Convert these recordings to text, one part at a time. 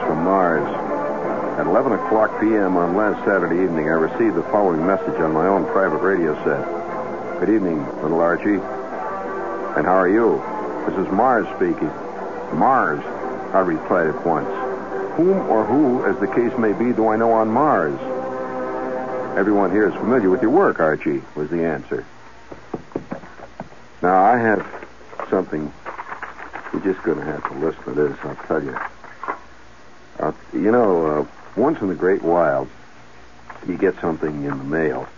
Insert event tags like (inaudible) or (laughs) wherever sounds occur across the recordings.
from Mars. At 11 o'clock p.m. on last Saturday evening, I received the following message on my own private radio set. Good evening, little Archie. And how are you? This is Mars speaking. Mars, I replied at once. Whom or who, as the case may be, do I know on Mars? Everyone here is familiar with your work, Archie, was the answer. Now, I have something. You're just going to have to listen to this, I'll tell you. Uh, you know, uh, once in the great wild, you get something in the mail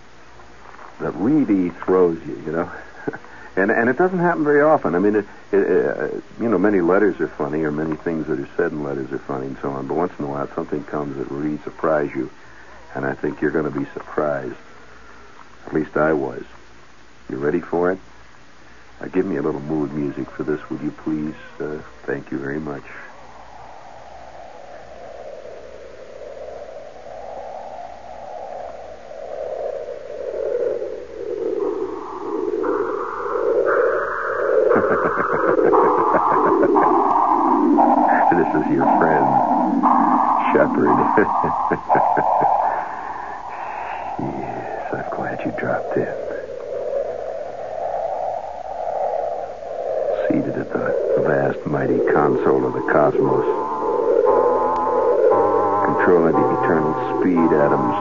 that really throws you, you know? (laughs) and and it doesn't happen very often. I mean, it, it, uh, you know, many letters are funny, or many things that are said in letters are funny, and so on. But once in a while, something comes that really surprises you, and I think you're going to be surprised. At least I was. You ready for it? Uh, give me a little mood music for this, would you please? Uh, thank you very much. this is your friend, Shepherd. yes, (laughs) I'm glad you dropped in. Seated at the vast, mighty console of the cosmos, controlling the eternal speed atoms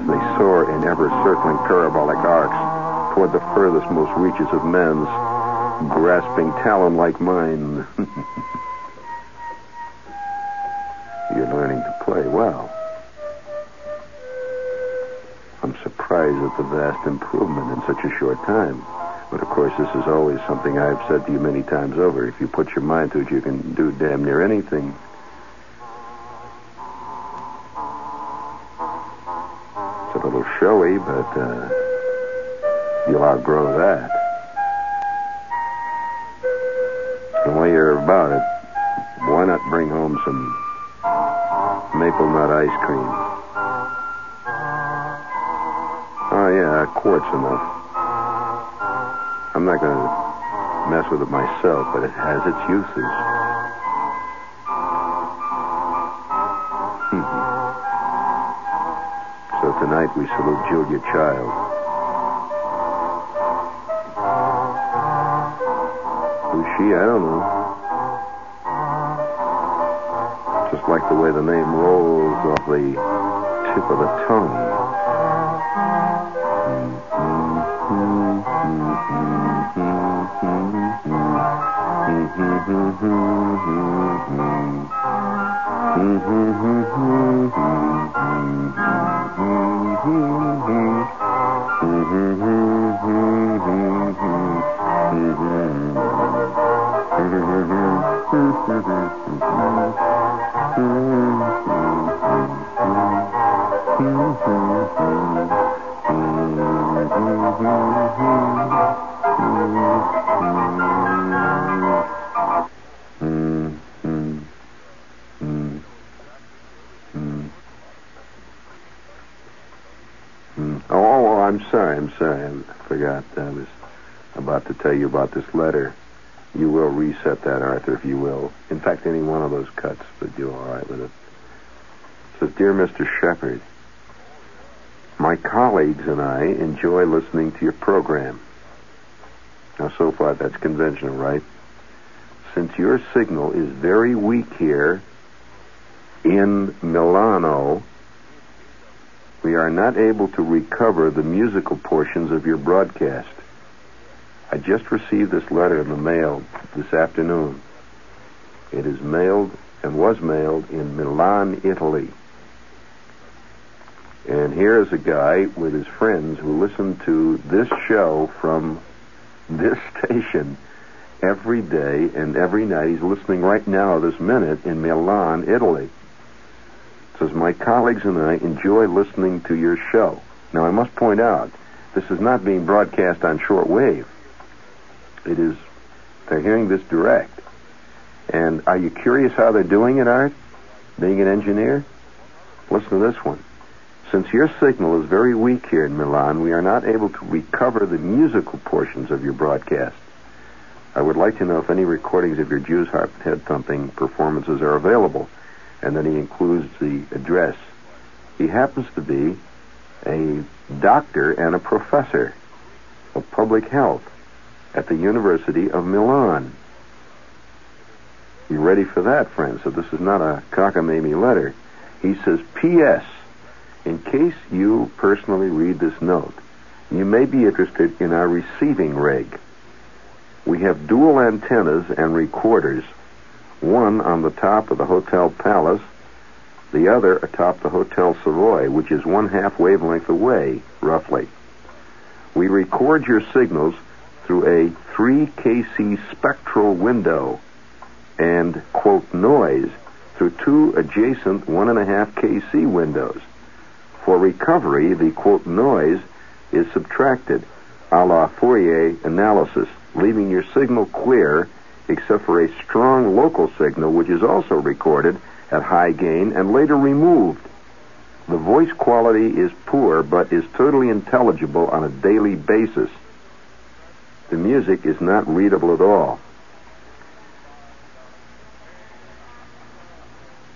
as they soar in ever circling parabolic arcs toward the furthest, most reaches of men's grasping talon like mine. (laughs) play well. I'm surprised at the vast improvement in such a short time. But of course, this is always something I've said to you many times over. If you put your mind to it, you can do damn near anything. It's a little showy, but uh, you'll outgrow that. And while you're about it, why not bring home some maple nut ice cream? Oh, yeah, quart's enough. I'm not going to mess with it myself, but it has its uses. Hmm. So tonight we salute Julia Child. Who's she? I don't know. Just like the way the name rolls off the tip of the tongue. (laughs) Oh, oh, oh, I'm sorry. I'm sorry. I forgot. I was about to tell you about this letter. You will reset that, Arthur, if you will. In fact, any one of those cuts, but you're all right with it. Says, Dear Mr. Shepherd, my colleagues and I enjoy listening to your program. Now, so far, that's conventional, right? Since your signal is very weak here in Milano, we are not able to recover the musical portions of your broadcast. I just received this letter in the mail this afternoon. It is mailed and was mailed in Milan, Italy. And here is a guy with his friends who listen to this show from (laughs) this station every day and every night. He's listening right now, this minute, in Milan, Italy. It says, My colleagues and I enjoy listening to your show. Now, I must point out, this is not being broadcast on shortwave. It is, they're hearing this direct. And are you curious how they're doing it, Art? Being an engineer? Listen to this one. Since your signal is very weak here in Milan, we are not able to recover the musical portions of your broadcast. I would like to know if any recordings of your Jews harp head thumping performances are available. And then he includes the address. He happens to be a doctor and a professor of public health at the University of Milan. You ready for that, friends? So this is not a cockamamie letter. He says, P.S. In case you personally read this note, you may be interested in our receiving rig. We have dual antennas and recorders, one on the top of the Hotel Palace, the other atop the Hotel Savoy, which is one half wavelength away, roughly. We record your signals through a 3 kc spectral window and, quote, noise through two adjacent 1.5 kc windows. For recovery, the, quote, noise is subtracted a la Fourier analysis, leaving your signal clear except for a strong local signal which is also recorded at high gain and later removed. The voice quality is poor but is totally intelligible on a daily basis. The music is not readable at all.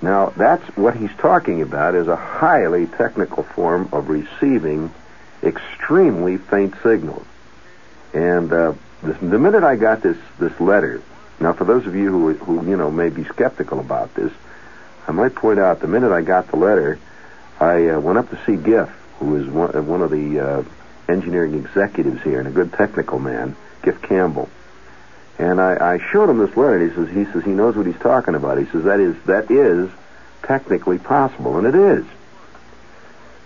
Now, that's what he's talking about is a highly technical form of receiving extremely faint signals. And uh, the minute I got this this letter, now for those of you who who you know may be skeptical about this, I might point out the minute I got the letter, I uh, went up to see Giff, who is one, uh, one of the uh, engineering executives here and a good technical man, Giff Campbell. And I, I showed him this letter, and he says he says he knows what he's talking about. He says that is that is technically possible, and it is.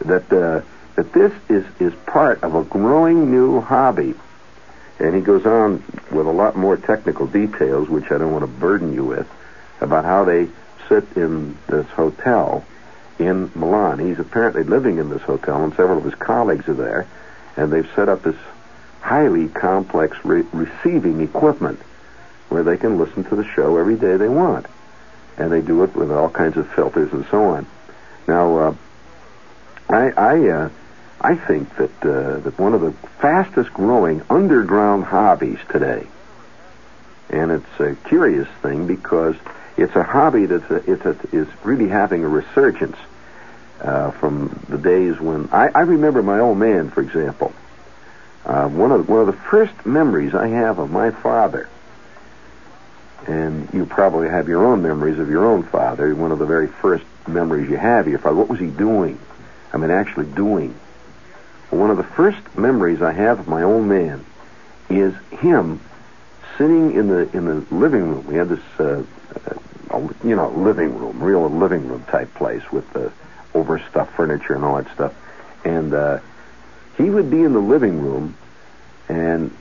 That uh, that this is is part of a growing new hobby. And he goes on with a lot more technical details, which I don't want to burden you with, about how they sit in this hotel in Milan. He's apparently living in this hotel, and several of his colleagues are there, and they've set up this highly complex re- receiving equipment where they can listen to the show every day they want. And they do it with all kinds of filters and so on. Now, uh, I, I, uh, I think that uh, that one of the fastest growing underground hobbies today, and it's a curious thing because it's a hobby that it's a, is really having a resurgence uh, from the days when I, I remember my old man, for example. Uh, one of one of the first memories I have of my father, and you probably have your own memories of your own father. One of the very first memories you have of your father. What was he doing? I mean, actually doing. One of the first memories I have of my old man is him sitting in the in the living room. We had this, uh, uh, you know, living room, real living room type place with the overstuffed furniture and all that stuff, and. He would be in the living room, and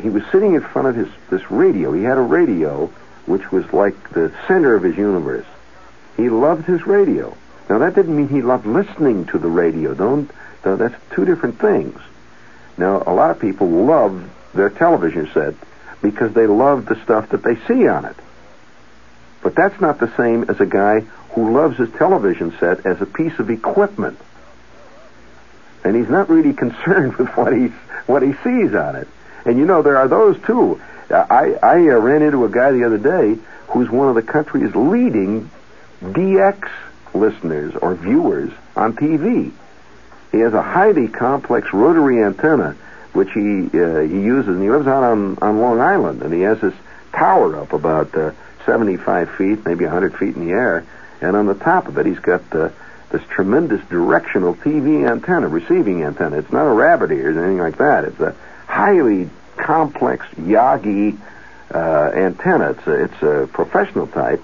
he was sitting in front of his this radio. He had a radio which was like the center of his universe. He loved his radio. Now that didn't mean he loved listening to the radio. Don't that's two different things. Now a lot of people love their television set because they love the stuff that they see on it. But that's not the same as a guy who loves his television set as a piece of equipment and he's not really (laughs) concerned with what he what he sees on it. And you know there are those too. I I uh, ran into a guy the other day who's one of the country's leading DX listeners or viewers on TV. He has a highly complex rotary antenna which he uh, he uses, and he lives out on on Long Island, and he has this tower up about uh, 75 feet, maybe a 100 feet in the air, and on the top of it he's got uh, this tremendous directional TV antenna, receiving antenna. It's not a rabbit ears or anything like that. It's a highly complex Yagi uh, antenna. It's a, it's a professional type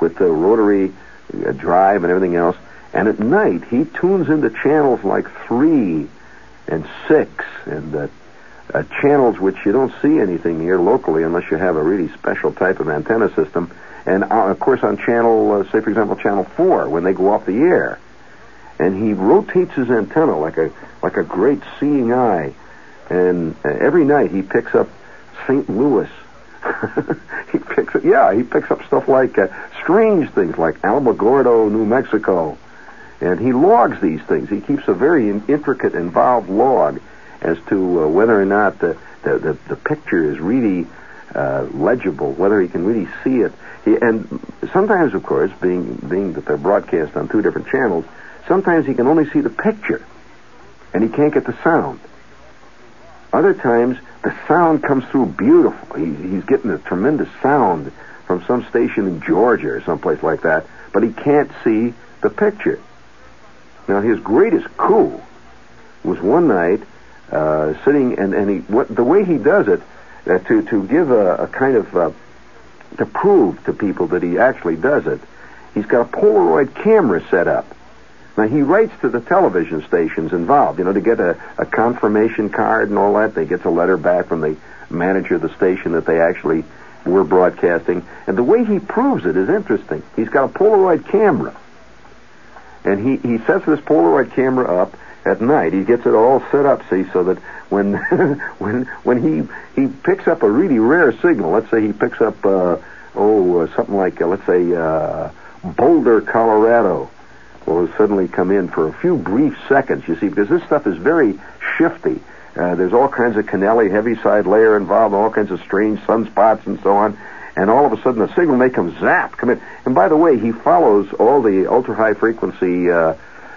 with the rotary uh, drive and everything else. And at night, he tunes into channels like three and six and uh, uh, channels which you don't see anything here locally unless you have a really special type of antenna system and uh, of course on channel, uh, say for example, channel four when they go off the air, and he rotates his antenna like a like a great seeing eye, and uh, every night he picks up St. Louis. (laughs) he picks up, yeah, he picks up stuff like uh, strange things like Alamogordo, New Mexico, and he logs these things. He keeps a very in- intricate, involved log as to uh, whether or not the, the the, the picture is really uh, legible, whether he can really see it. He, and sometimes, of course, being being that they're broadcast on two different channels, sometimes he can only see the picture, and he can't get the sound. Other times, the sound comes through beautiful. He, he's getting a tremendous sound from some station in Georgia or someplace like that, but he can't see the picture. Now, his greatest coup was one night uh, sitting, and, and he, what, the way he does it, uh, to, to give a, a kind of, uh, to prove to people that he actually does it, he's got a Polaroid camera set up. Now, he writes to the television stations involved, you know, to get a, a confirmation card and all that. They get a letter back from the manager of the station that they actually were broadcasting. And the way he proves it is interesting. He's got a Polaroid camera. And he, he sets this Polaroid camera up at night. He gets it all set up, see, so that when (laughs) when when he he picks up a really rare signal, let's say he picks up uh, oh uh, something like uh, let's say uh, Boulder, Colorado, will suddenly come in for a few brief seconds. You see, because this stuff is very shifty. Uh, there's all kinds of Kennelly heaviside layer involved, all kinds of strange sunspots and so on. And all of a sudden, the signal may come zap, come in. And by the way, he follows all the ultra high frequency uh,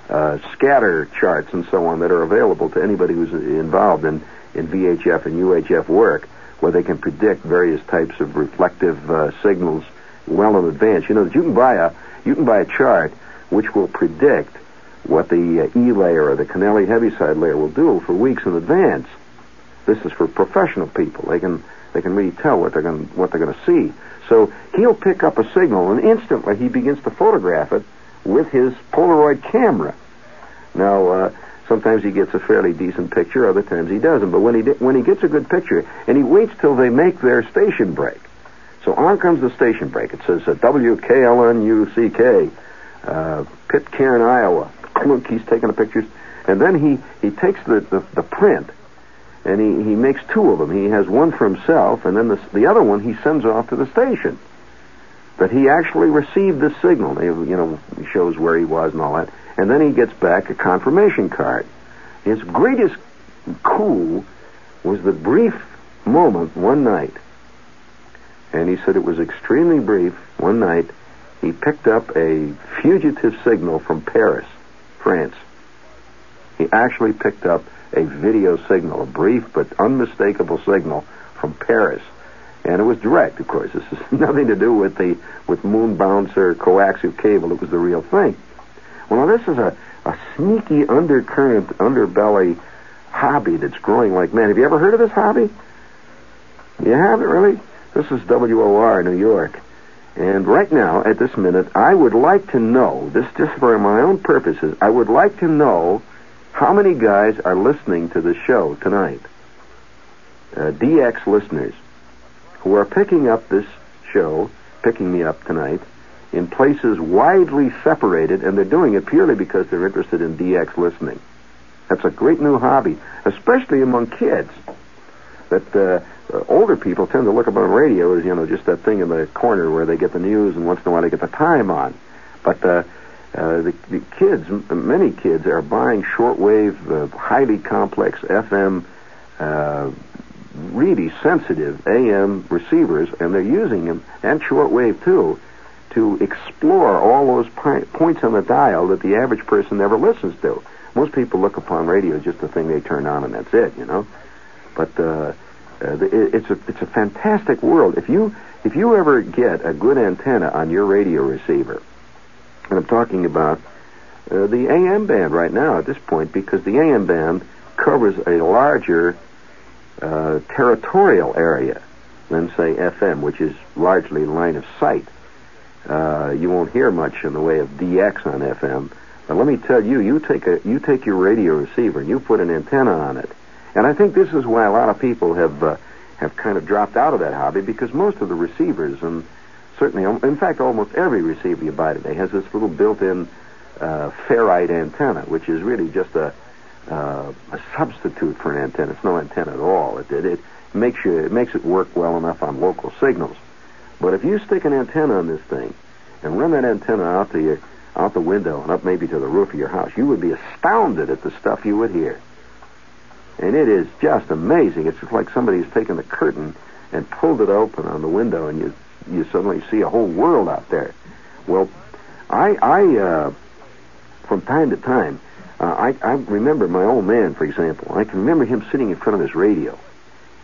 uh, scatter charts and so on that are available to anybody who's involved in, in VHF and UHF work, where they can predict various types of reflective uh, signals well in advance. You know you can buy a you can buy a chart which will predict what the uh, E layer or the Kennelly heaviside layer will do for weeks in advance. This is for professional people. They can they can really tell what they're going what they're going to see. So he'll pick up a signal and instantly he begins to photograph it with his Polaroid camera. Now, uh, sometimes he gets a fairly decent picture, other times he doesn't. But when he di- when he gets a good picture, and he waits till they make their station break. So on comes the station break. It says uh, WKLNUCK, uh, Pitcairn, Iowa. (coughs) Clunk, he's taking the pictures. And then he, he takes the, the, the print and he, he makes two of them. He has one for himself, and then the, the other one he sends off to the station. But he actually received this signal. You know, he shows where he was and all that. And then he gets back a confirmation card. His greatest coup was the brief moment one night. And he said it was extremely brief. One night, he picked up a fugitive signal from Paris, France. He actually picked up a video signal, a brief but unmistakable signal from Paris. And it was direct, of course. This has (laughs) nothing to do with the with moon bouncer coaxial cable. It was the real thing. Well, this is a, a sneaky undercurrent, underbelly hobby that's growing like mad. Have you ever heard of this hobby? You haven't really? This is WOR, New York. And right now, at this minute, I would like to know, this just for my own purposes, I would like to know how many guys are listening to the show tonight? Uh, DX listeners who are picking up this show, picking me up tonight, in places widely separated, and they're doing it purely because they're interested in DX listening. That's a great new hobby, especially among kids. That uh, uh, older people tend to look upon radio as you know just that thing in the corner where they get the news, and once in a while they get the time on. But uh, uh, the, the kids, many kids, are buying shortwave, uh, highly complex FM, uh, really sensitive AM receivers, and they're using them and shortwave too to explore all those pi- points on the dial that the average person never listens to. Most people look upon radio as just a thing they turn on and that's it, you know. But uh, uh, it's a it's a fantastic world. If you if you ever get a good antenna on your radio receiver, and I'm talking about uh, the AM band right now at this point because the AM band covers a larger uh, territorial area than say FM, which is largely line of sight. Uh, you won't hear much in the way of DX on FM. But let me tell you, you take a you take your radio receiver and you put an antenna on it, and I think this is why a lot of people have uh, have kind of dropped out of that hobby because most of the receivers and certainly, in fact, almost every receiver you buy today has this little built-in uh, ferrite antenna, which is really just a uh, a substitute for an antenna. It's no antenna at all. It, it, it makes you it makes it work well enough on local signals. But if you stick an antenna on this thing and run that antenna out to your out the window and up maybe to the roof of your house, you would be astounded at the stuff you would hear. And it is just amazing. It's just like somebody's taken the curtain and pulled it open on the window, and you you suddenly see a whole world out there. Well, I I uh, from time to time, uh, I I remember my old man, for example. I can remember him sitting in front of his radio,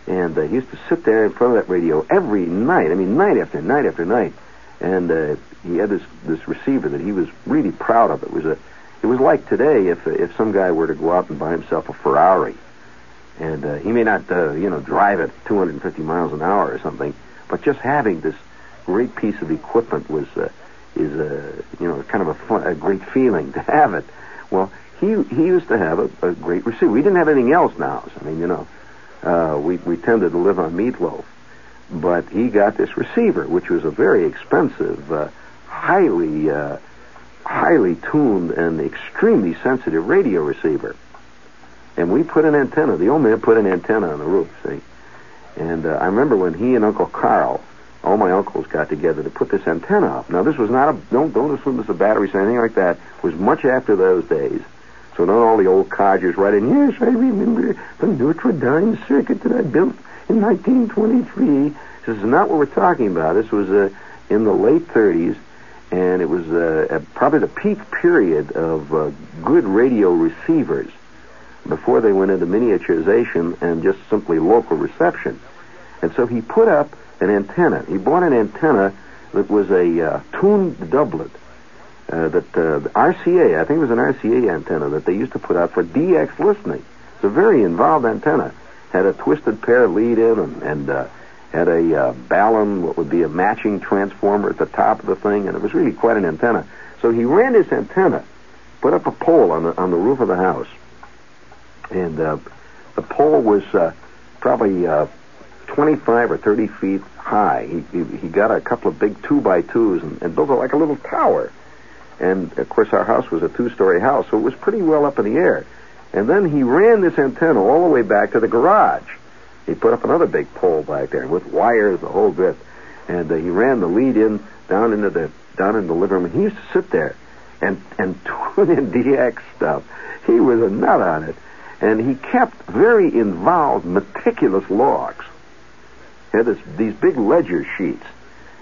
and uh, he used to sit there in front of that radio every night. I mean, night after night after night, and uh, he had this this receiver that he was really proud of. It was a it was like today if if some guy were to go out and buy himself a Ferrari, and uh, he may not uh, you know drive at 250 miles an hour or something, but just having this great piece of equipment was uh, is a you know kind of a fun, a great feeling to have it. Well, he he used to have a, a great receiver. We didn't have anything else now. I mean, you know, uh, we we tended to live on meatloaf, but he got this receiver, which was a very expensive, uh, highly uh, highly tuned and extremely sensitive radio receiver. And we put an antenna. The old man put an antenna on the roof. See, and uh, I remember when he and Uncle Carl all my uncles got together to put this antenna up. Now, this was not a, don't, don't assume it's a battery or anything like that. It was much after those days. So not all the old codgers writing, yes, I remember the Neutrodyne circuit that I built in 1923. This is not what we're talking about. This was uh, in the late 30s, and it was uh, probably the peak period of uh, good radio receivers before they went into miniaturization and just simply local reception. And so he put up an antenna. He bought an antenna that was a uh, tuned doublet. Uh, that uh, RCA, I think it was an RCA antenna that they used to put out for DX listening. It's a very involved antenna. Had a twisted pair lead in and, and uh, had a uh, balun, what would be a matching transformer at the top of the thing, and it was really quite an antenna. So he ran this antenna, put up a pole on the on the roof of the house, and uh, the pole was uh, probably uh, 25 or 30 feet high. He, he, he got a couple of big two by twos and, and built it like a little tower. And of course, our house was a two-story house, so it was pretty well up in the air. And then he ran this antenna all the way back to the garage. He put up another big pole back there with wires, the whole bit. And uh, he ran the lead in down into the down in the living room. And he used to sit there and and (laughs) tune in DX stuff. He was a nut on it, and he kept very involved, meticulous logs had this, these big ledger sheets,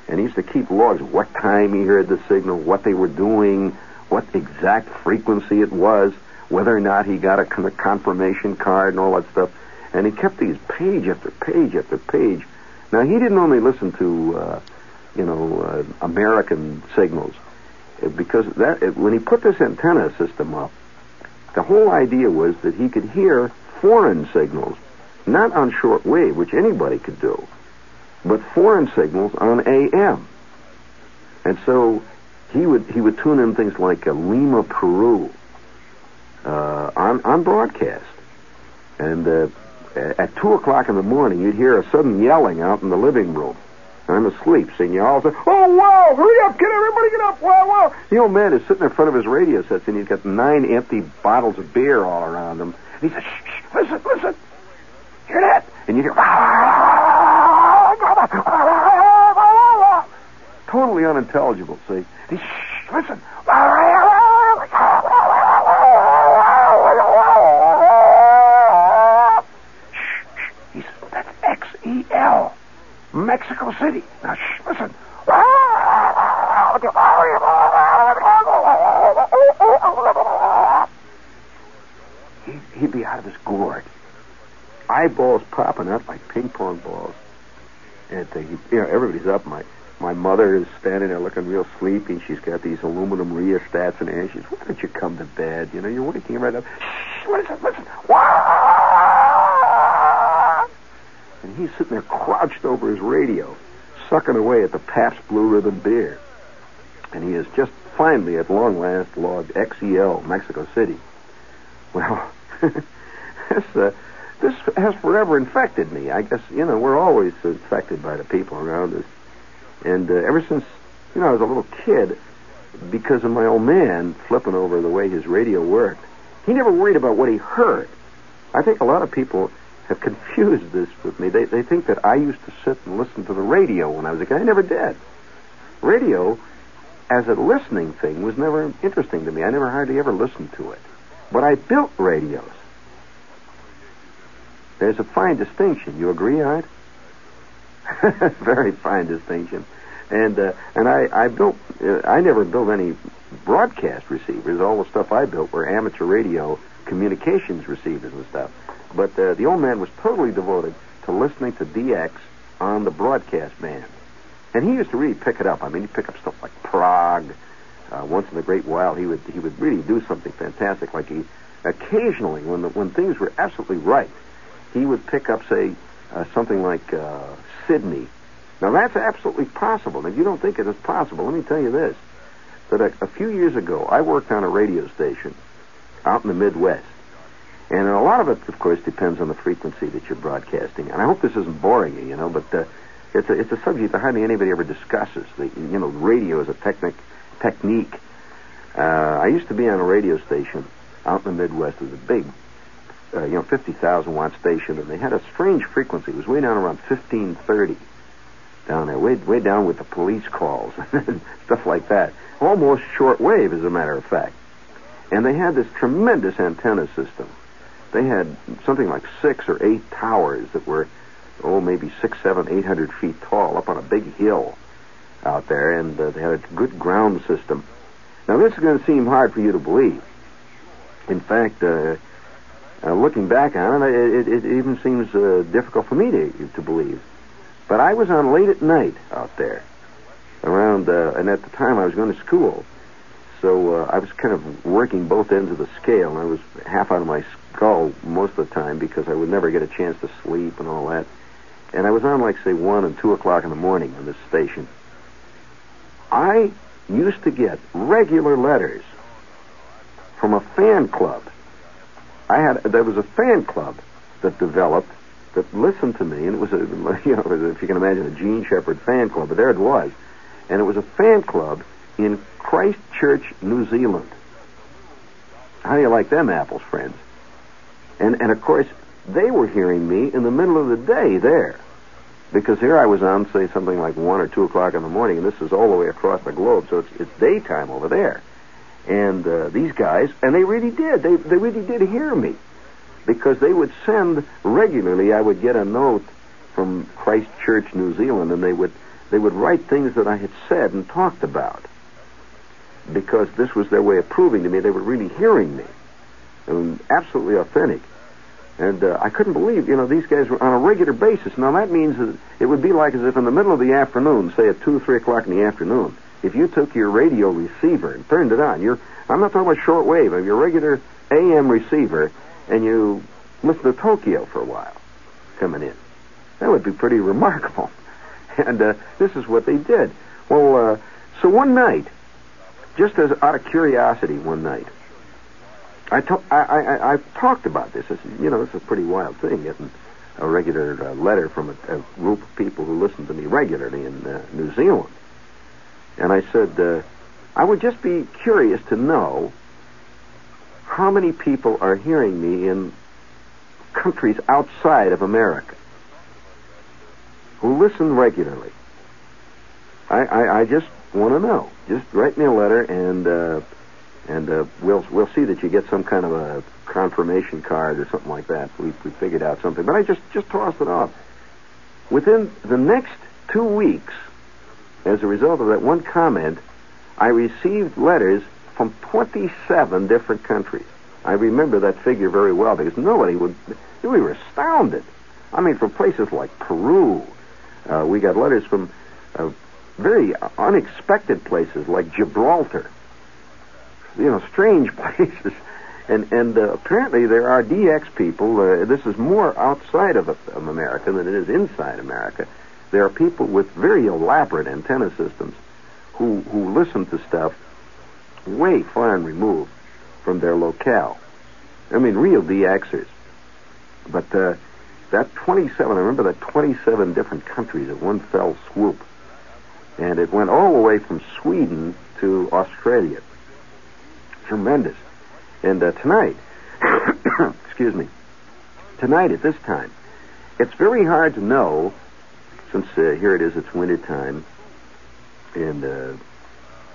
and he used to keep logs what time he heard the signal, what they were doing, what exact frequency it was, whether or not he got a confirmation card and all that stuff. And he kept these page after page after page. Now he didn't only listen to, uh, you know, uh, American signals, uh, because that uh, when he put this antenna system up, the whole idea was that he could hear foreign signals, not on short wave, which anybody could do, but foreign signals on AM. And so he would he would tune in things like uh, Lima, Peru, uh, on on broadcast, and uh, at two o'clock in the morning you'd hear a sudden yelling out in the living room. I'm asleep, seeing you all say, "Oh wow! Hurry up! Get everybody get up! Wow wow!" The old man is sitting in front of his radio sets, and he's got nine empty bottles of beer all around him. And he says, "Shh, shh listen, listen, hear that?" And you hear, (laughs) totally unintelligible. See, shh, listen. Shh, that's X E L, Mexico City. Now, shh, listen. He'd be out of his gourd. Eyeballs popping up like ping pong balls. And you know, everybody's up. My my mother is standing there looking real sleepy. She's got these aluminum rheostats in her hand. She's, why don't you come to bed? You know, you're waking right up. Shh, what is it? Listen. Wah! And he's sitting there crouched over his radio, sucking away at the Pabst Blue Ribbon beer. And he is just finally, at long last, logged XEL, Mexico City. Well, (laughs) this, uh, this has forever infected me. I guess, you know, we're always infected by the people around us. And uh, ever since, you know, I was a little kid, because of my old man flipping over the way his radio worked, he never worried about what he heard. I think a lot of people have confused this with me. They, they think that I used to sit and listen to the radio when I was a kid. I never did. Radio, as a listening thing, was never interesting to me. I never hardly ever listened to it. But I built radios. There's a fine distinction. You agree, Art? (laughs) Very fine distinction. And uh, and I I built uh, I never built any broadcast receivers. All the stuff I built were amateur radio communications receivers and stuff. But uh, the old man was totally devoted to listening to DX on the broadcast band. And he used to really pick it up. I mean, he'd pick up stuff like Prague. Uh, once in a great while, he would he would really do something fantastic. Like he occasionally, when the, when things were absolutely right, he would pick up, say, uh, something like uh, Sydney. Now that's absolutely possible. If you don't think it is possible, let me tell you this: that a, a few years ago, I worked on a radio station out in the Midwest. And a lot of it, of course, depends on the frequency that you're broadcasting. And I hope this isn't boring you, you know, but uh, it's a it's a subject that hardly anybody ever discusses. The, you know, radio is a technic technique. Uh, I used to be on a radio station out in the Midwest. It was a big, uh, you know, fifty thousand watt station, and they had a strange frequency. It was way down around fifteen thirty down there, way way down with the police calls (laughs) and stuff like that. Almost short wave, as a matter of fact. And they had this tremendous antenna system. They had something like six or eight towers that were, oh, maybe six, seven, eight hundred feet tall up on a big hill out there, and uh, they had a good ground system. Now, this is going to seem hard for you to believe. In fact, uh, uh, looking back on it, it, it even seems uh, difficult for me to, to believe. But I was on late at night out there, around, uh, and at the time I was going to school. So uh, I was kind of working both ends of the scale, and I was half out of my skull most of the time because I would never get a chance to sleep and all that. And I was on, like, say, 1 and 2 o'clock in the morning on this station. I used to get regular letters from a fan club. I had there was a fan club that developed that listened to me, and it was a (laughs) you know if you can imagine a Jean Shepherd fan club, but there it was, and it was a fan club in Christchurch, New Zealand. How do you like them apples, friends? And and of course they were hearing me in the middle of the day there, because here I was on say something like one or two o'clock in the morning, and this is all the way across the globe, so it's it's daytime over there. And uh, these guys, and they really did, they they really did hear me, because they would send regularly. I would get a note from Christchurch, New Zealand, and they would they would write things that I had said and talked about because this was their way of proving to me they were really hearing me. And absolutely authentic. And uh, I couldn't believe, you know, these guys were on a regular basis. Now, that means that it would be like as if in the middle of the afternoon, say at 2 3 o'clock in the afternoon, if you took your radio receiver and turned it on, you're, I'm not talking about short wave, of your regular AM receiver, and you listen to Tokyo for a while coming in. That would be pretty remarkable. (laughs) And uh, this is what they did. Well, uh, so one night, just as out of curiosity one night. I, to- I, I, I talked about this. I said, you know, it's a pretty wild thing, getting a regular uh, letter from a, a, group of people who listen to me regularly in uh, New Zealand. And I said, uh, I would just be curious to know how many people are hearing me in countries outside of America who listen regularly. I, I, I just want to know. Just write me a letter, and uh, and uh, we'll we'll see that you get some kind of a confirmation card or something like that. We we figured out something, but I just just tossed it off. Within the next two weeks, as a result of that one comment, I received letters from 27 different countries. I remember that figure very well because nobody would. We were astounded. I mean, from places like Peru, uh, we got letters from uh, very unexpected places like Gibraltar. You know, strange (laughs) places. And and uh, apparently there are DX people. Uh, this is more outside of, of America than it is inside America. There are people with very elaborate antenna systems who who listen to stuff way far and removed from their locale. I mean, real DXers. But uh, that 27, I remember that 27 different countries at one fell swoop and it went all the way from Sweden to Australia. Tremendous. And uh, tonight, (coughs) excuse me, tonight at this time, it's very hard to know, since uh, here it is, it's winter time, and uh,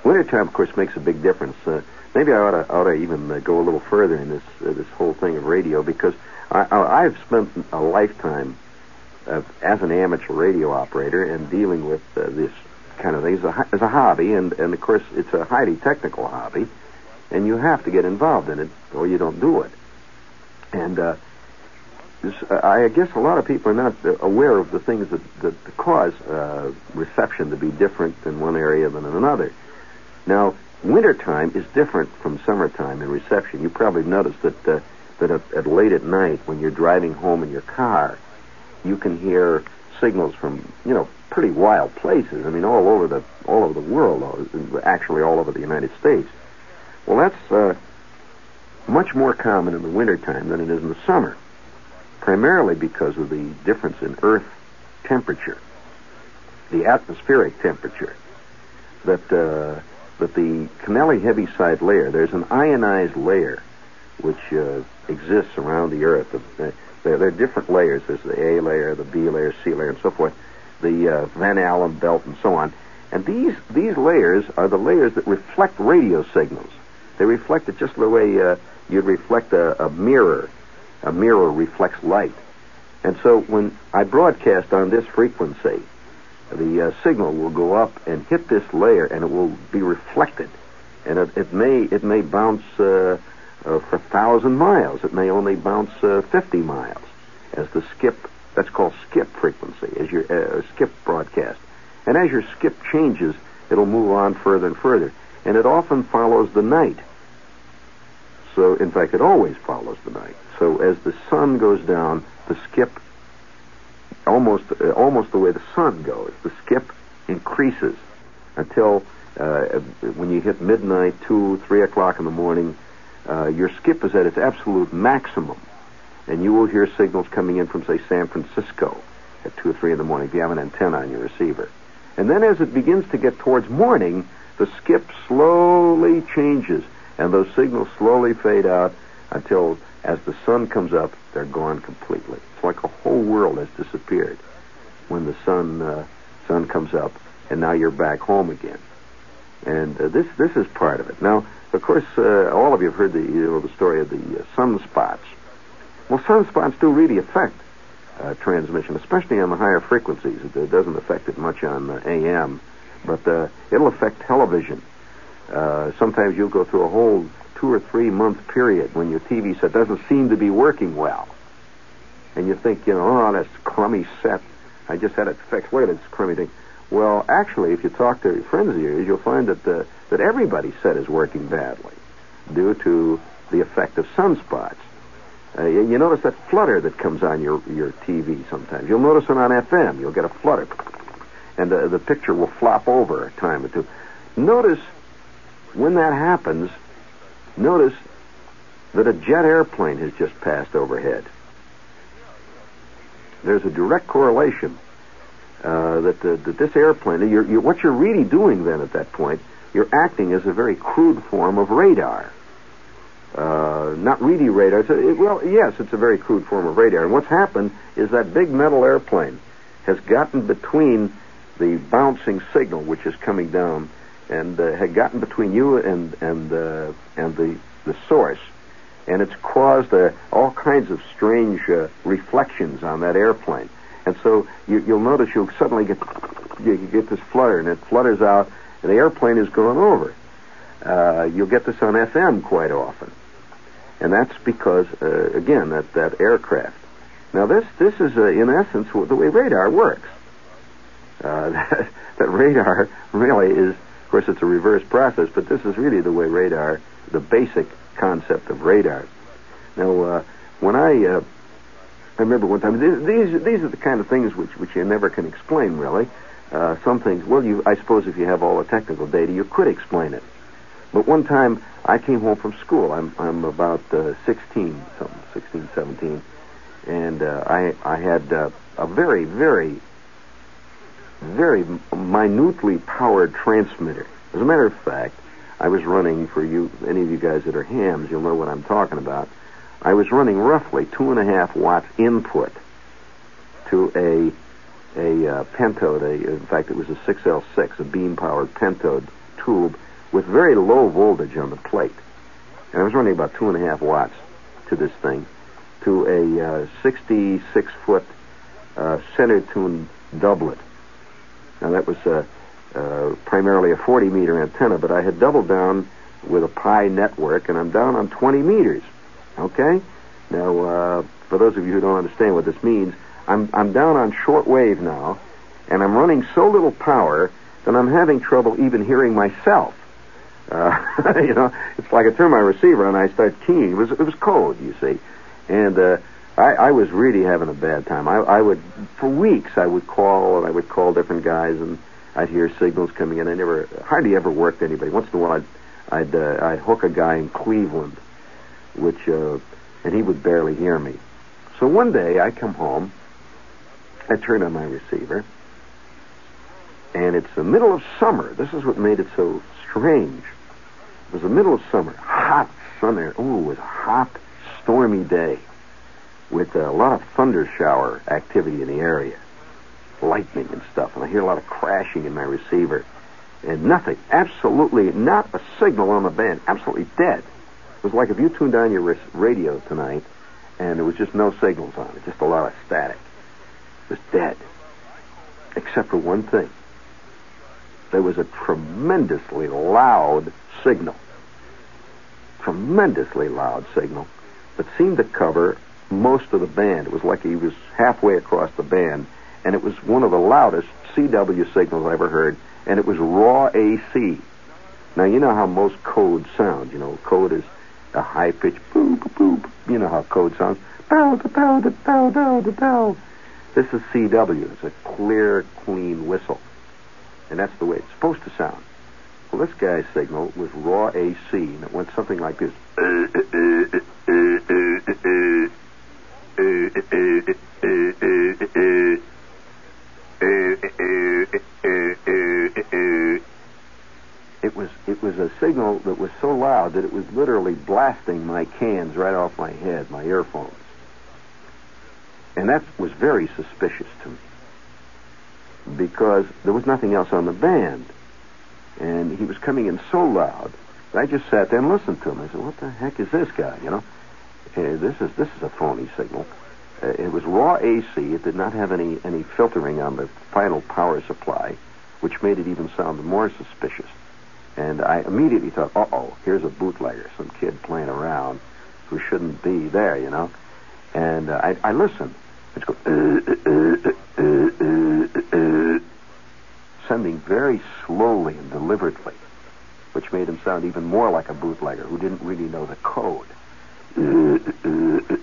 winter time, of course, makes a big difference. Uh, maybe I ought to, ought to even uh, go a little further in this uh, this whole thing of radio because I, I, I've spent a lifetime uh, as an amateur radio operator and dealing with uh, this kind of thing as a, as a hobby, and, and of course it's a highly technical hobby, and you have to get involved in it or you don't do it. And uh, I guess a lot of people are not uh, aware of the things that, that cause uh, reception to be different in one area than in another. Now, wintertime is different from summertime in reception. You probably noticed that uh, that at, at late at night when you're driving home in your car, you can hear signals from you know pretty wild places. I mean, all over the all over the world, actually all over the United States. Well, that's uh, much more common in the wintertime than it is in the summer, primarily because of the difference in Earth temperature, the atmospheric temperature. That uh, that the Kennelly Heaviside layer, there's an ionized layer which uh, exists around the Earth. There, there, are different layers. There's the A layer, the B layer, C layer, and so forth. The uh, Van Allen belt, and so on. And these these layers are the layers that reflect radio signals. They reflect it just the way uh, you'd reflect a, a mirror. A mirror reflects light. And so when I broadcast on this frequency, the uh, signal will go up and hit this layer, and it will be reflected. And it, it may it may bounce uh, uh, for a thousand miles. It may only bounce uh, 50 miles as the skip. That's called skip frequency, as your uh, skip broadcast. And as your skip changes, it'll move on further and further. And it often follows the night. So, in fact, it always follows the night. So, as the sun goes down, the skip almost uh, almost the way the sun goes. The skip increases until uh, when you hit midnight, two, three o'clock in the morning, uh, your skip is at its absolute maximum, and you will hear signals coming in from, say, San Francisco at two or three in the morning if you have an antenna on your receiver. And then, as it begins to get towards morning, the skip slowly changes, and those signals slowly fade out until, as the sun comes up, they're gone completely. It's like a whole world has disappeared when the sun uh, sun comes up, and now you're back home again. And uh, this this is part of it. Now, of course, uh, all of you have heard the you know, the story of the uh, sunspots. Well, sunspots do really affect uh, transmission, especially on the higher frequencies. It, doesn't affect it much on AM, but uh, it'll affect television. Sometimes you'll go through a whole two or three month period when your TV set doesn't seem to be working well and you think, you know, oh, that's crummy set. I just had it fixed. Look at this crummy thing. Well, actually, if you talk to friends of yours, you'll find that the, that everybody's set is working badly due to the effect of sunspots. Uh, you, you, notice that flutter that comes on your, your TV sometimes. You'll notice it on FM. You'll get a flutter, and uh, the picture will flop over a time or two. Notice when that happens, notice that a jet airplane has just passed overhead there's a direct correlation uh, that, uh, that this airplane, you're, you're, what you're really doing then at that point, you're acting as a very crude form of radar. Uh, not really radar. A, it, well, yes, it's a very crude form of radar. And what's happened is that big metal airplane has gotten between the bouncing signal, which is coming down, and uh, had gotten between you and and uh, and the the source, and it's caused uh, all kinds of strange uh, reflections on that airplane. And so you, will notice you'll suddenly get you get this flutter, and it flutters out, and the airplane is going over. Uh, you'll get this on FM quite often, and that's because uh, again that that aircraft. Now this this is in essence the way radar works. (laughs) That, that radar really is, of course, it's a reverse process, but this is really the way radar, the basic concept of radar. Now, uh, when I, uh, I remember one time, these these are the kind of things which which you never can explain really. Uh, some things, well, you I suppose if you have all the technical data, you could explain it. But one time, I came home from school. I'm I'm about uh, 16, something, 16, 17, and uh, I I had uh, a very very very minutely powered transmitter. As a matter of fact, I was running for you, any of you guys that are hams, you'll know what I'm talking about. I was running roughly two and a half watts input to a a uh, pentode. A, in fact, it was a 6L6, a beam-powered pentode tube with very low voltage on the plate. And I was running about two and a half watts to this thing, to a uh, 66 foot uh, center tuned doublet. Now that was uh, uh, primarily a 40 meter antenna, but I had doubled down with a pi network, and I'm down on 20 meters. Okay? Now, uh, for those of you who don't understand what this means, I'm, I'm down on short wave now, and I'm running so little power that I'm having trouble even hearing myself. Uh, (laughs) you know, it's like I turn my receiver on, I start keying. It was it was code, you see, and uh, I, I was really having a bad time. I, I would, for weeks, I would call and I would call different guys, and I'd hear signals coming in. I never, hardly ever worked anybody. Once in a while, I'd I'd uh, I'd hook a guy in Cleveland, which uh, and he would barely hear me. So one day I come home, I turn on my receiver, and it's the middle of summer. This is what made it so strange. It was the middle of summer, hot summer. Oh, it was a hot, stormy day with a lot of thunder shower activity in the area, lightning and stuff. And I hear a lot of crashing in my receiver. And nothing, absolutely not a signal on the band, absolutely dead. It was like if you tuned on your radio tonight and there was just no signals on it, just a lot of static. It was dead. Except for one thing. There was a tremendously loud signal. Tremendously loud signal that seemed to cover most of the band. It was like he was halfway across the band, and it was one of the loudest CW signals I ever heard, and it was raw AC. Now, you know how most code sound. You know, code is a high pitched boop, boop. You know how code sounds. Bow, da, bow, da, bow. This is CW. It's a clear, clean whistle. And that's the way it's supposed to sound. Well, this guy's signal was raw AC, and it went something like this. It was it was a signal that was so loud that it was literally blasting my cans right off my head, my earphones. And that was very suspicious to me because there was nothing else on the band. And he was coming in so loud I just sat there and listened to him. I said, what the heck is this guy, you know? Uh, this is this is a phony signal. Uh, it was raw AC. It did not have any any filtering on the final power supply, which made it even sound more suspicious. And I immediately thought, uh oh, here's a bootlegger, some kid playing around who shouldn't be there, you know. And uh, I, I listened. It's go, sending very slowly and deliberately, which made him sound even more like a bootlegger who didn't really know the code uh, uh, uh. uh.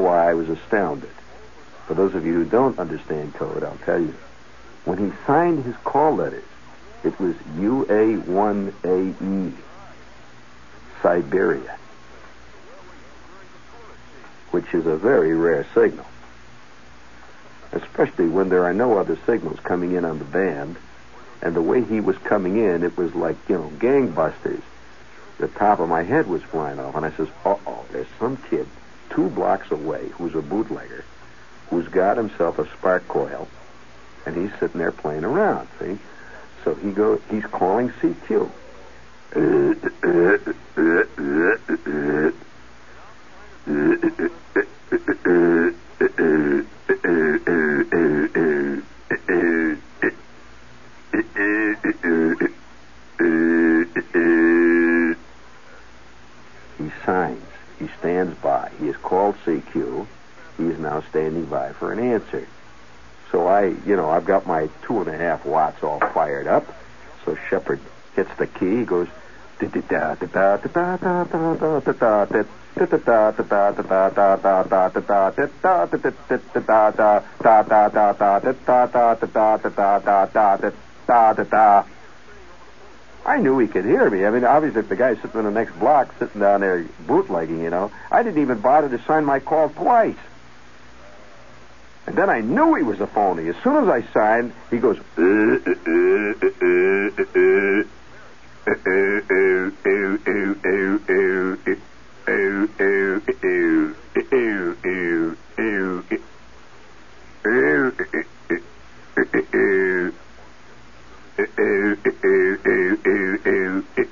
Why I was astounded. For those of you who don't understand code, I'll tell you. When he signed his call letters, it was UA1AE, Siberia, which is a very rare signal. Especially when there are no other signals coming in on the band. And the way he was coming in, it was like, you know, gangbusters. The top of my head was flying off. And I says, uh oh, there's some kid two blocks away who's a bootlegger who's got himself a spark coil and he's sitting there playing around, see? So he go he's calling CQ. He signs. He stands by. He is called CQ. He is now standing by for an answer. So I, you know, I've got my two and a half watts all fired up. So Shepherd hits the key. He goes. I knew he could hear me. I mean, obviously, if the guy's sitting in the next block, sitting down there bootlegging, you know, I didn't even bother to sign my call twice. And then I knew he was a phony. As soon as I signed, he goes,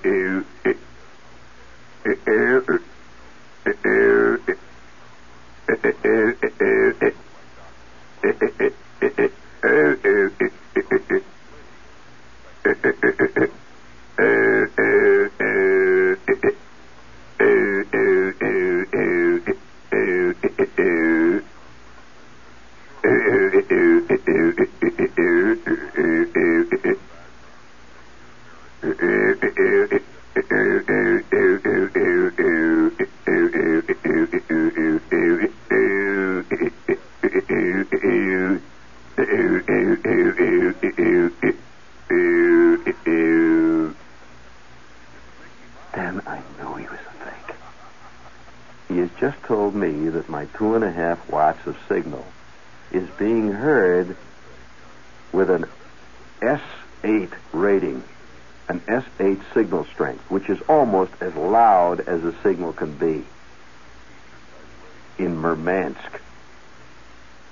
air, air, then I knew he was a fake. He has just told me that my two and a half watts of signal is being heard with an S8 rating, an S8 signal strength, which is almost as loud as a signal can be in Murmansk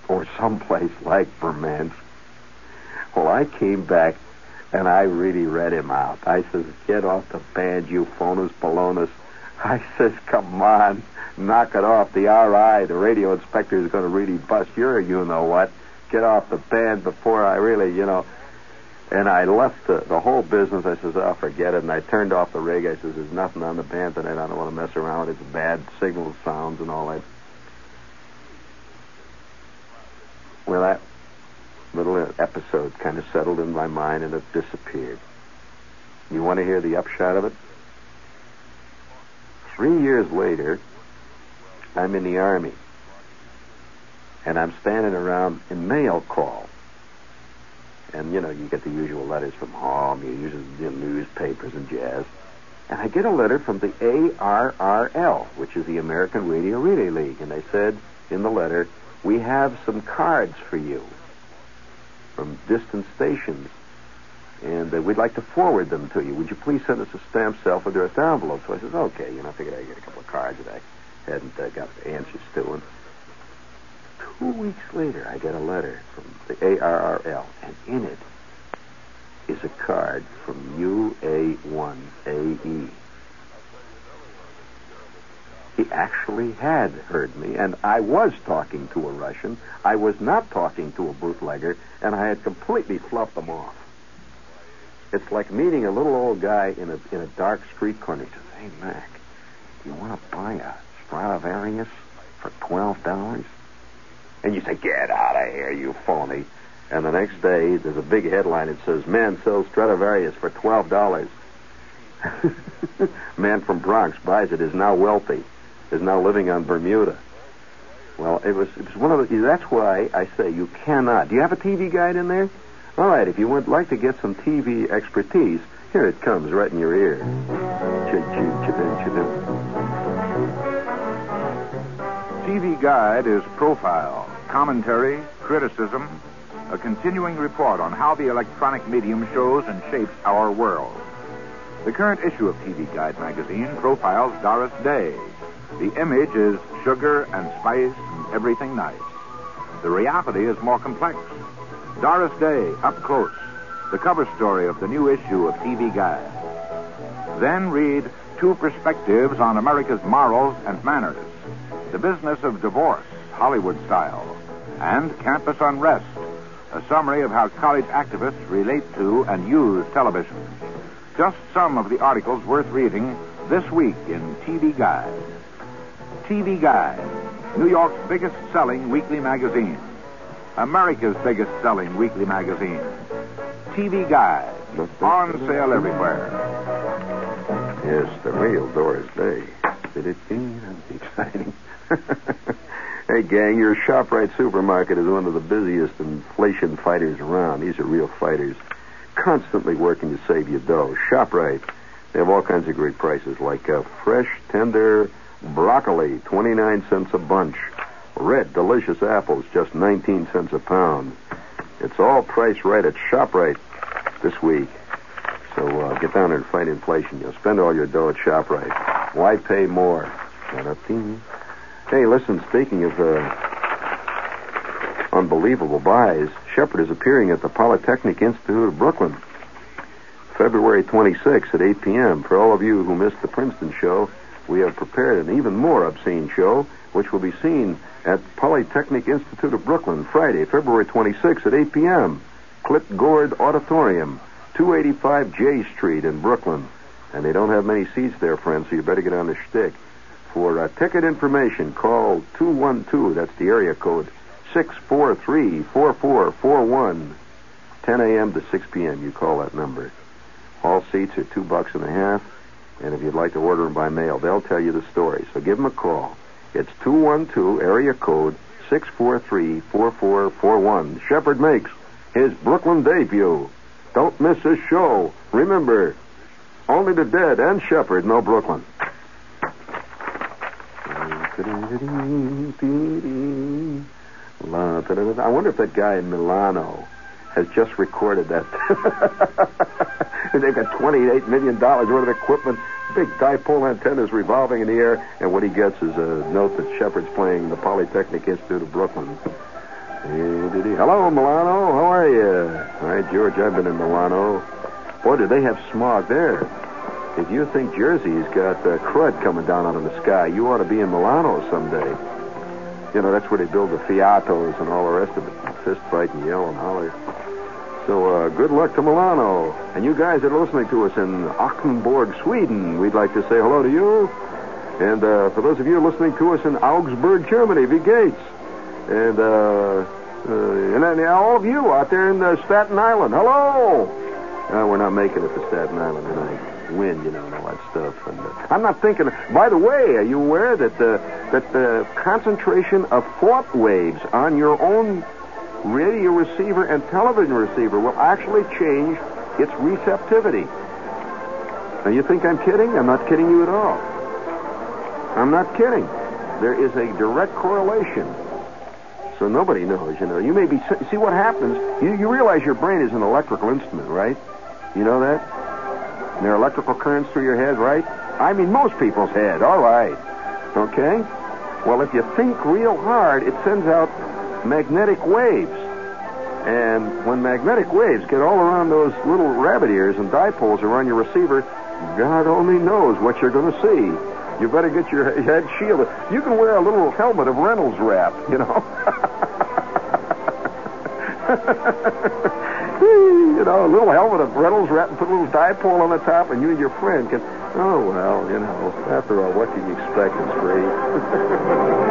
or someplace like Murmansk. Well, I came back and I really read him out. I says, get off the band, you phoners, balonus. (laughs) I says, come on, knock it off. The RI, the radio inspector, is going to really bust your you-know-what. Get off the band before I really, you know. And I left the, the whole business. I says, oh, forget it. And I turned off the rig. I says, there's nothing on the band tonight. I don't want to mess around with its bad signal sounds and all that. Well, that little episode kind of settled in my mind and it disappeared. You want to hear the upshot of it? Three years later, I'm in the Army. And I'm standing around in mail call. And, you know, you get the usual letters from home, you use the newspapers and jazz. And I get a letter from the ARRL, which is the American Radio Relay League. And they said in the letter, we have some cards for you from distant stations, and uh, we'd like to forward them to you. Would you please send us a stamp self-addressed envelope? So I says, okay. You know, I figured I'd get a couple of cards that I hadn't uh, got answers to. And two weeks later, I get a letter from the ARRL, and in it is a card from UA1AE. He actually had heard me, and I was talking to a Russian. I was not talking to a bootlegger, and I had completely fluffed them off. It's like meeting a little old guy in a in a dark street corner. He says, "Hey Mac, do you want to buy a Stradivarius for twelve dollars?" And you say, "Get out of here, you phony!" And the next day, there's a big headline that says, "Man sells Stradivarius for twelve dollars." (laughs) Man from Bronx buys it is now wealthy is now living on Bermuda. Well, it was it was one of the. That's why I say you cannot. Do you have a TV guide in there? All right. If you would like to get some TV expertise, here it comes right in your ear. TV Guide is profile, commentary, criticism, a continuing report on how the electronic medium shows and shapes our world. The current issue of TV Guide magazine profiles Doris Day, the image is sugar and spice and everything nice. The reality is more complex. Doris Day, up close, the cover story of the new issue of TV Guide. Then read Two Perspectives on America's Morals and Manners, The Business of Divorce, Hollywood Style, and Campus Unrest, a summary of how college activists relate to and use television. Just some of the articles worth reading this week in TV Guide. TV Guide, New York's biggest selling weekly magazine, America's biggest selling weekly magazine. TV Guide, on sale everywhere. Yes, the real Doris Day. Did it be? That's exciting. (laughs) hey, gang, your ShopRite supermarket is one of the busiest inflation fighters around. These are real fighters. constantly working to save you dough. ShopRite. They have all kinds of great prices, like uh, fresh, tender broccoli, 29 cents a bunch. Red, delicious apples, just 19 cents a pound. It's all priced right at ShopRite this week. So uh, get down there and fight inflation. You'll spend all your dough at ShopRite. Why pay more? Hey, listen, speaking of uh, unbelievable buys, Shepherd is appearing at the Polytechnic Institute of Brooklyn. February 26th at 8 p.m. For all of you who missed the Princeton show, we have prepared an even more obscene show, which will be seen at Polytechnic Institute of Brooklyn Friday, February 26th at 8 p.m. Clip Gord Auditorium, 285 Jay Street in Brooklyn. And they don't have many seats there, friends, so you better get on the shtick. For uh, ticket information, call 212, that's the area code, 643 4441. 10 a.m. to 6 p.m. You call that number. All seats are two bucks and a half. And if you'd like to order them by mail, they'll tell you the story. So give them a call. It's 212, area code 643 4441. Shepherd makes his Brooklyn debut. Don't miss his show. Remember, only the dead and Shepherd know Brooklyn. I wonder if that guy in Milano has just recorded that. (laughs) They've got $28 million worth of equipment, big dipole antennas revolving in the air, and what he gets is a note that Shepherd's playing the Polytechnic Institute of Brooklyn. Hello, Milano. How are you? All right, George, I've been in Milano. Boy, do they have smog there. If you think Jersey's got uh, crud coming down out of the sky, you ought to be in Milano someday. You know, that's where they build the Fiatos and all the rest of it. Fist fight and yell and holler. So, uh, good luck to Milano. And you guys that are listening to us in Achenborg, Sweden, we'd like to say hello to you. And uh, for those of you listening to us in Augsburg, Germany, V. Gates. And, uh, uh, and then all of you out there in uh, Staten Island, hello. Uh, we're not making it to Staten Island tonight. Wind, you know, and all that stuff. And uh, I'm not thinking. By the way, are you aware that the that the concentration of thought waves on your own radio receiver and television receiver will actually change its receptivity? Now, you think I'm kidding? I'm not kidding you at all. I'm not kidding. There is a direct correlation. So nobody knows, you know. You may be. See what happens? You, you realize your brain is an electrical instrument, right? You know that? And there are electrical currents through your head, right? I mean, most people's head. All right. Okay? Well, if you think real hard, it sends out magnetic waves. And when magnetic waves get all around those little rabbit ears and dipoles around your receiver, God only knows what you're going to see. You better get your head shielded. You can wear a little helmet of Reynolds wrap, you know. (laughs) you know, a little helmet of Reynolds wrap and put a little dipole on the top, and you and your friend can. Oh well, you know. After all, what can you expect? It's free. (laughs)